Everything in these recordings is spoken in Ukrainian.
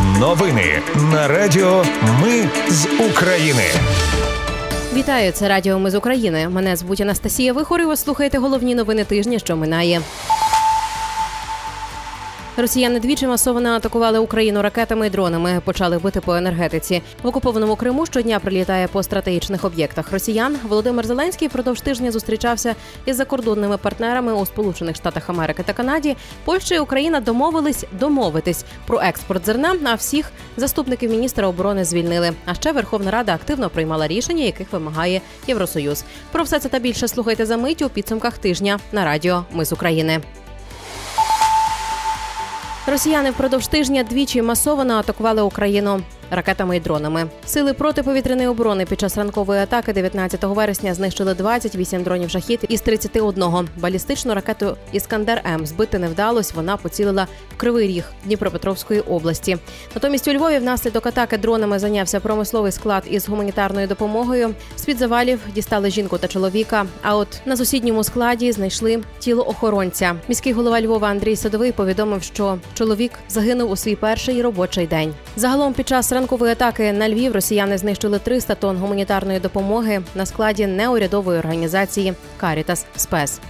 Новини на Радіо Ми з України. Вітаю, це Радіо Ми з України. Мене звуть Анастасія Вихор і ви слухаєте головні новини тижня, що минає. Росіяни двічі масово атакували Україну ракетами і дронами. Почали бити по енергетиці. В окупованому Криму щодня прилітає по стратегічних об'єктах росіян. Володимир Зеленський впродовж тижня зустрічався із закордонними партнерами у Сполучених Штатах Америки та Канаді. Польща і Україна домовились домовитись про експорт зерна. А всіх заступників міністра оборони звільнили. А ще Верховна Рада активно приймала рішення, яких вимагає Євросоюз. Про все це та більше слухайте за мить у підсумках тижня на радіо Ми з України. Росіяни впродовж тижня двічі масово атакували Україну ракетами і дронами. Сили протиповітряної оборони під час ранкової атаки 19 вересня знищили 28 дронів шахід із 31. Балістичну ракету Іскандер М збити не вдалось. Вона поцілила в кривий ріг Дніпропетровської області. Натомість у Львові внаслідок атаки дронами зайнявся промисловий склад із гуманітарною допомогою. З під завалів дістали жінку та чоловіка. А от на сусідньому складі знайшли тіло охоронця. Міський голова Львова Андрій Садовий повідомив, що чоловік загинув у свій перший робочий день. Загалом під час ранкової атаки на Львів росіяни знищили 300 тонн гуманітарної допомоги на складі неурядової організації Карітас Спес.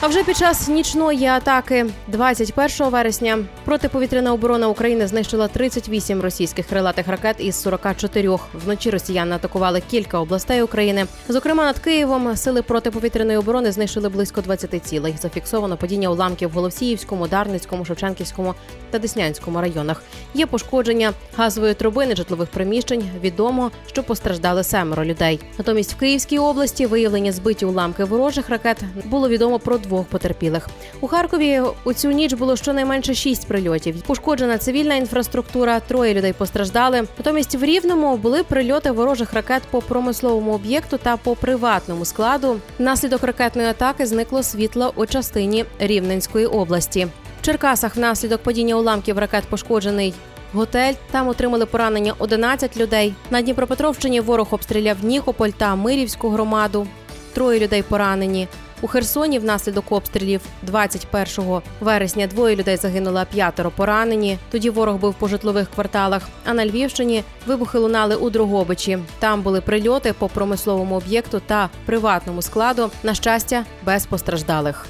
А вже під час нічної атаки 21 вересня протиповітряна оборона України знищила 38 російських крилатих ракет із 44. Вночі росіяни атакували кілька областей України. Зокрема, над Києвом сили протиповітряної оборони знищили близько 20 цілей. Зафіксовано падіння уламків в Голосіївському, Дарницькому, Шевченківському та Деснянському районах. Є пошкодження газової труби нежитлових приміщень. Відомо, що постраждали семеро людей. Натомість в Київській області виявлені збиті уламки ворожих ракет. Було відомо про двох потерпілих. У Харкові у цю ніч було щонайменше шість прильотів. Пошкоджена цивільна інфраструктура, троє людей постраждали. Натомість в Рівному були прильоти ворожих ракет по промисловому об'єкту та по приватному складу. Внаслідок ракетної атаки зникло світло у частині Рівненської області. В Черкасах внаслідок падіння уламків ракет пошкоджений. Готель там отримали поранення 11 людей. На Дніпропетровщині ворог обстріляв Нікополь та Мирівську громаду. Троє людей поранені. У Херсоні внаслідок обстрілів 21 вересня двоє людей загинуло, а п'ятеро поранені. Тоді ворог був по житлових кварталах. А на Львівщині вибухи лунали у Дрогобичі. Там були прильоти по промисловому об'єкту та приватному складу. На щастя, без постраждалих.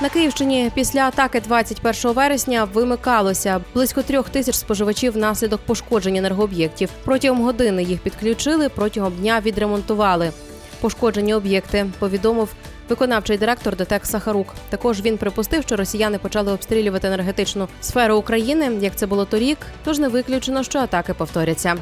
На Київщині після атаки 21 вересня вимикалося близько трьох тисяч споживачів внаслідок пошкодження енергооб'єктів. Протягом години їх підключили, протягом дня відремонтували пошкоджені об'єкти. Повідомив виконавчий директор ДТЕК Сахарук. Також він припустив, що росіяни почали обстрілювати енергетичну сферу України, як це було торік. Тож не виключено, що атаки повторяться.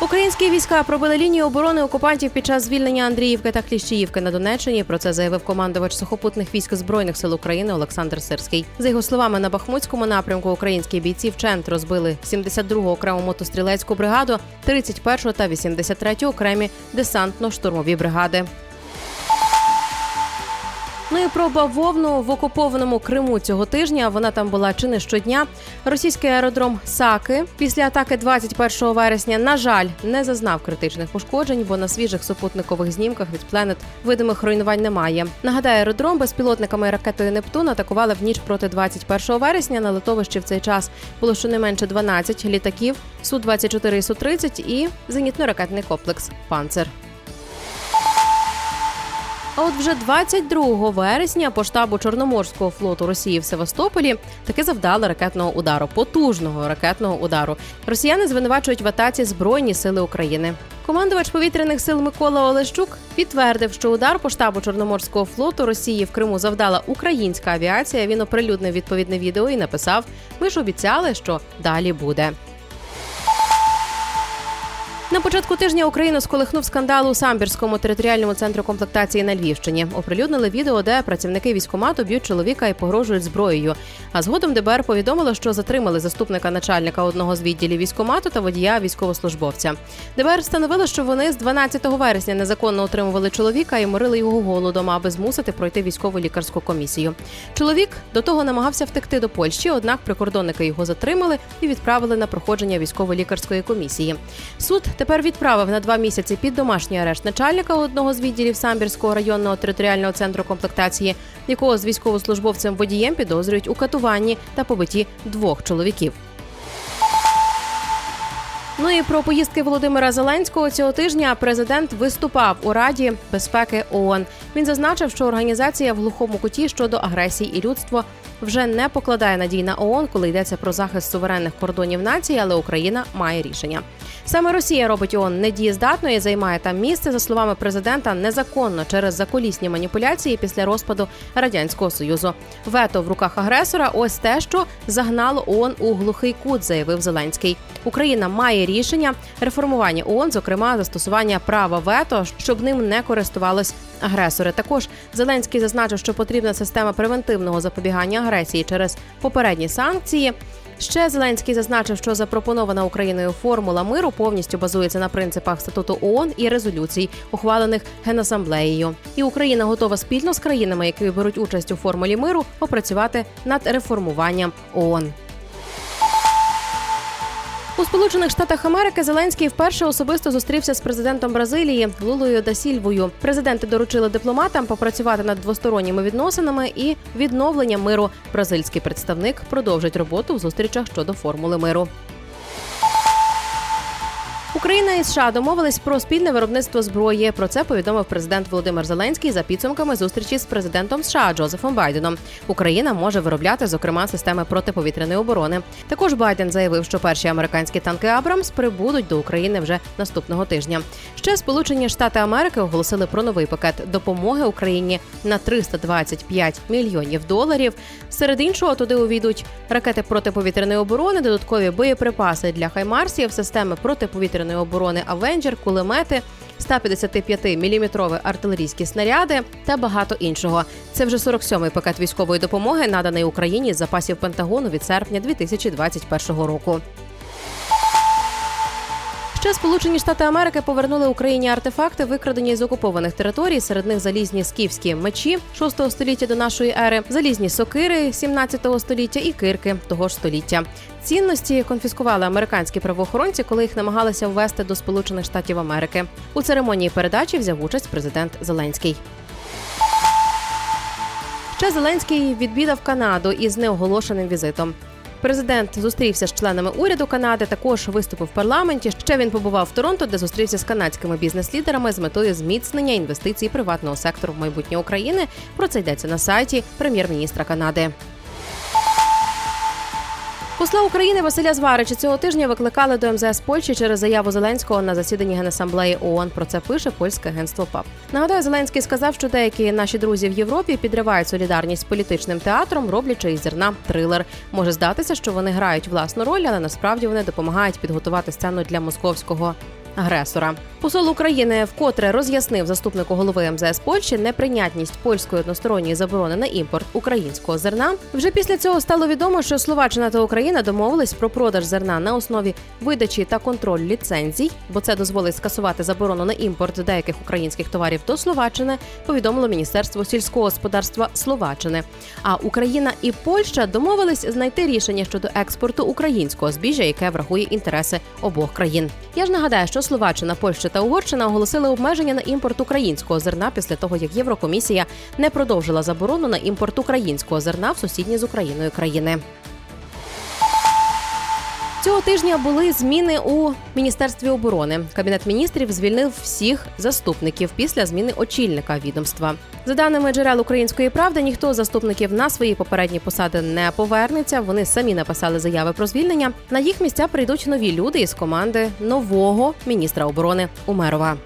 Українські війська пробили лінію оборони окупантів під час звільнення Андріївки та Кліщіївки на Донеччині. Про це заявив командувач сухопутних військ збройних сил України Олександр Сирський. За його словами, на Бахмутському напрямку українські бійці вчент розбили 72-го окрему мотострілецьку бригаду, 31-го та 83-ю окремі десантно-штурмові бригади. Ну і про бавовну в окупованому Криму цього тижня. Вона там була чи не щодня. Російський аеродром Саки після атаки 21 вересня, на жаль, не зазнав критичних пошкоджень, бо на свіжих супутникових знімках від Пленет видимих руйнувань немає. Нагадаю, аеродром безпілотниками ракетою Нептун атакували в ніч проти 21 вересня. На литовищі в цей час було щонайменше 12 літаків, су 24 і су 30 і зенітно-ракетний комплекс Панцер. А от вже 22 вересня по штабу Чорноморського флоту Росії в Севастополі таки завдали ракетного удару, потужного ракетного удару. Росіяни звинувачують в атаці Збройні сили України. Командувач повітряних сил Микола Олещук підтвердив, що удар по штабу Чорноморського флоту Росії в Криму завдала українська авіація. Він оприлюднив відповідне відео і написав: Ми ж обіцяли, що далі буде. На початку тижня Україну сколихнув скандал у самбірському територіальному центру комплектації на Львівщині. Оприлюднили відео, де працівники військомату б'ють чоловіка і погрожують зброєю. А згодом ДБР повідомило, що затримали заступника начальника одного з відділів військомату та водія військовослужбовця. ДБР встановило, що вони з 12 вересня незаконно отримували чоловіка і морили його голодом, аби змусити пройти військову лікарську комісію. Чоловік до того намагався втекти до Польщі, однак прикордонники його затримали і відправили на проходження військово-лікарської комісії. Суд тепер відправив на два місяці під домашній арешт начальника одного з відділів самбірського районного територіального центру комплектації, якого з військовослужбовцем водієм підозрюють у катуванні та побитті двох чоловіків. Ну і про поїздки Володимира Зеленського цього тижня президент виступав у Раді безпеки ООН. Він зазначив, що організація в глухому куті щодо агресії і людства вже не покладає надій на ООН, коли йдеться про захист суверенних кордонів нації, але Україна має рішення. Саме Росія робить ООН недієздатною і займає там місце за словами президента незаконно через заколісні маніпуляції після розпаду радянського союзу. Вето в руках агресора. Ось те, що загнало ООН у глухий кут, заявив Зеленський. Україна має рішення реформування ООН, зокрема застосування права вето, щоб ним не користувались агресори. Також Зеленський зазначив, що потрібна система превентивного запобігання агресії через попередні санкції. Ще Зеленський зазначив, що запропонована Україною формула миру повністю базується на принципах статуту ООН і резолюцій, ухвалених генасамблеєю. І Україна готова спільно з країнами, які беруть участь у формулі миру, опрацювати над реформуванням ООН. У Сполучених Штатах Америки Зеленський вперше особисто зустрівся з президентом Бразилії Лулою да Сільвою. Президенти доручили дипломатам попрацювати над двосторонніми відносинами і відновленням миру. Бразильський представник продовжить роботу в зустрічах щодо формули миру. Україна і США домовились про спільне виробництво зброї. Про це повідомив президент Володимир Зеленський за підсумками зустрічі з президентом США Джозефом Байденом. Україна може виробляти, зокрема, системи протиповітряної оборони. Також Байден заявив, що перші американські танки Абрамс прибудуть до України вже наступного тижня. Ще Сполучені Штати Америки оголосили про новий пакет допомоги Україні на 325 мільйонів доларів. Серед іншого туди увійдуть ракети протиповітряної оборони, додаткові боєприпаси для хаймарсів, системи протиповітряної оборони Авенджер, кулемети. 155-мм артилерійські снаряди та багато іншого. Це вже 47-й пакет військової допомоги, наданий Україні з запасів Пентагону від серпня 2021 року. Ще Сполучені Штати Америки повернули Україні артефакти, викрадені з окупованих територій. Серед них залізні скіфські мечі 6 століття до нашої ери, залізні сокири 17 століття і кирки того ж століття. Цінності конфіскували американські правоохоронці, коли їх намагалися ввести до Сполучених Штатів Америки. У церемонії передачі взяв участь президент Зеленський. Ще Зеленський відвідав Канаду із неоголошеним візитом. Президент зустрівся з членами уряду Канади. Також виступив в парламенті. Ще він побував в Торонто, де зустрівся з канадськими бізнес-лідерами з метою зміцнення інвестицій приватного сектору в майбутнє України. Про це йдеться на сайті прем'єр-міністра Канади. Посла України Василя Зварича цього тижня викликали до МЗС Польщі через заяву Зеленського на засіданні Генасамблеї ООН. Про це пише польське агентство ПАП. Нагадаю, Зеленський сказав, що деякі наші друзі в Європі підривають солідарність з політичним театром, роблячи із зерна трилер. Може здатися, що вони грають власну роль, але насправді вони допомагають підготувати сцену для московського агресора. Посол України вкотре роз'яснив заступнику голови МЗС Польщі неприйнятність польської односторонньої заборони на імпорт українського зерна. Вже після цього стало відомо, що Словаччина та Україна домовились про продаж зерна на основі видачі та контроль ліцензій, бо це дозволить скасувати заборону на імпорт деяких українських товарів до Словаччини. Повідомило Міністерство сільського господарства Словаччини. А Україна і Польща домовились знайти рішення щодо експорту українського збіжжя, яке врахує інтереси обох країн. Я ж нагадаю, що Словаччина, Польща та Угорщина оголосили обмеження на імпорт українського зерна після того, як Єврокомісія не продовжила заборону на імпорт українського зерна в сусідні з Україною країни. Цього тижня були зміни у міністерстві оборони. Кабінет міністрів звільнив всіх заступників після зміни очільника відомства. За даними джерел української правди, ніхто з заступників на свої попередні посади не повернеться. Вони самі написали заяви про звільнення. На їх місця прийдуть нові люди із команди нового міністра оборони Умерова.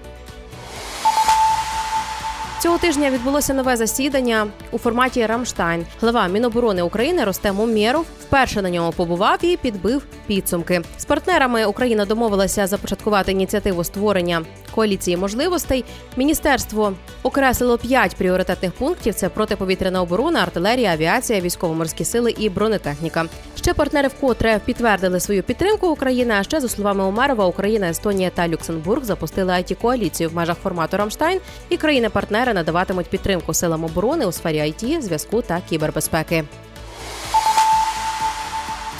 Цього тижня відбулося нове засідання у форматі Рамштайн. Глава Міноборони України Ростем Умєров вперше на ньому побував і підбив підсумки. З партнерами Україна домовилася започаткувати ініціативу створення коаліції можливостей. Міністерство окреслило п'ять пріоритетних пунктів: це протиповітряна оборона, артилерія, авіація, військово-морські сили і бронетехніка. Ще партнери вкотре підтвердили свою підтримку України. А ще за словами Умерова, Україна, Естонія та Люксембург запустили it коаліцію в межах формату Рамштайн, і країни-партнери надаватимуть підтримку силам оборони у сфері IT, зв'язку та кібербезпеки.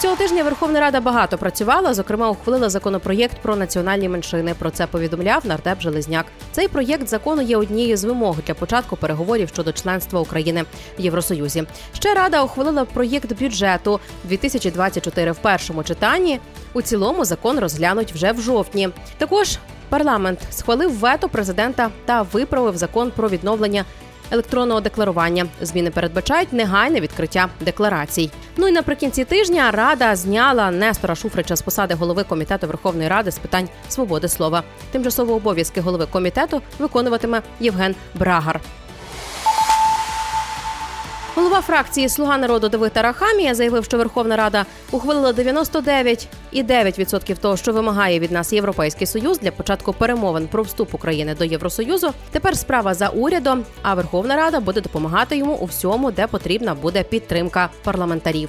Цього тижня Верховна Рада багато працювала. Зокрема, ухвалила законопроєкт про національні меншини. Про це повідомляв нардеп Железняк. Цей проєкт закону є однією з вимог для початку переговорів щодо членства України в Євросоюзі. Ще рада ухвалила проєкт бюджету 2024 в першому читанні. У цілому закон розглянуть вже в жовтні. Також парламент схвалив вето президента та виправив закон про відновлення електронного декларування. Зміни передбачають негайне відкриття декларацій. Ну і наприкінці тижня рада зняла Нестора Шуфрича з посади голови комітету Верховної Ради з питань свободи слова. Тимчасово обов'язки голови комітету виконуватиме Євген Брагар. Голова фракції Слуга народу Давид Тарахамія заявив, що Верховна Рада ухвалила 99,9% того, що вимагає від нас Європейський Союз для початку перемовин про вступ України до Євросоюзу. Тепер справа за урядом, а Верховна Рада буде допомагати йому у всьому, де потрібна буде підтримка парламентарів.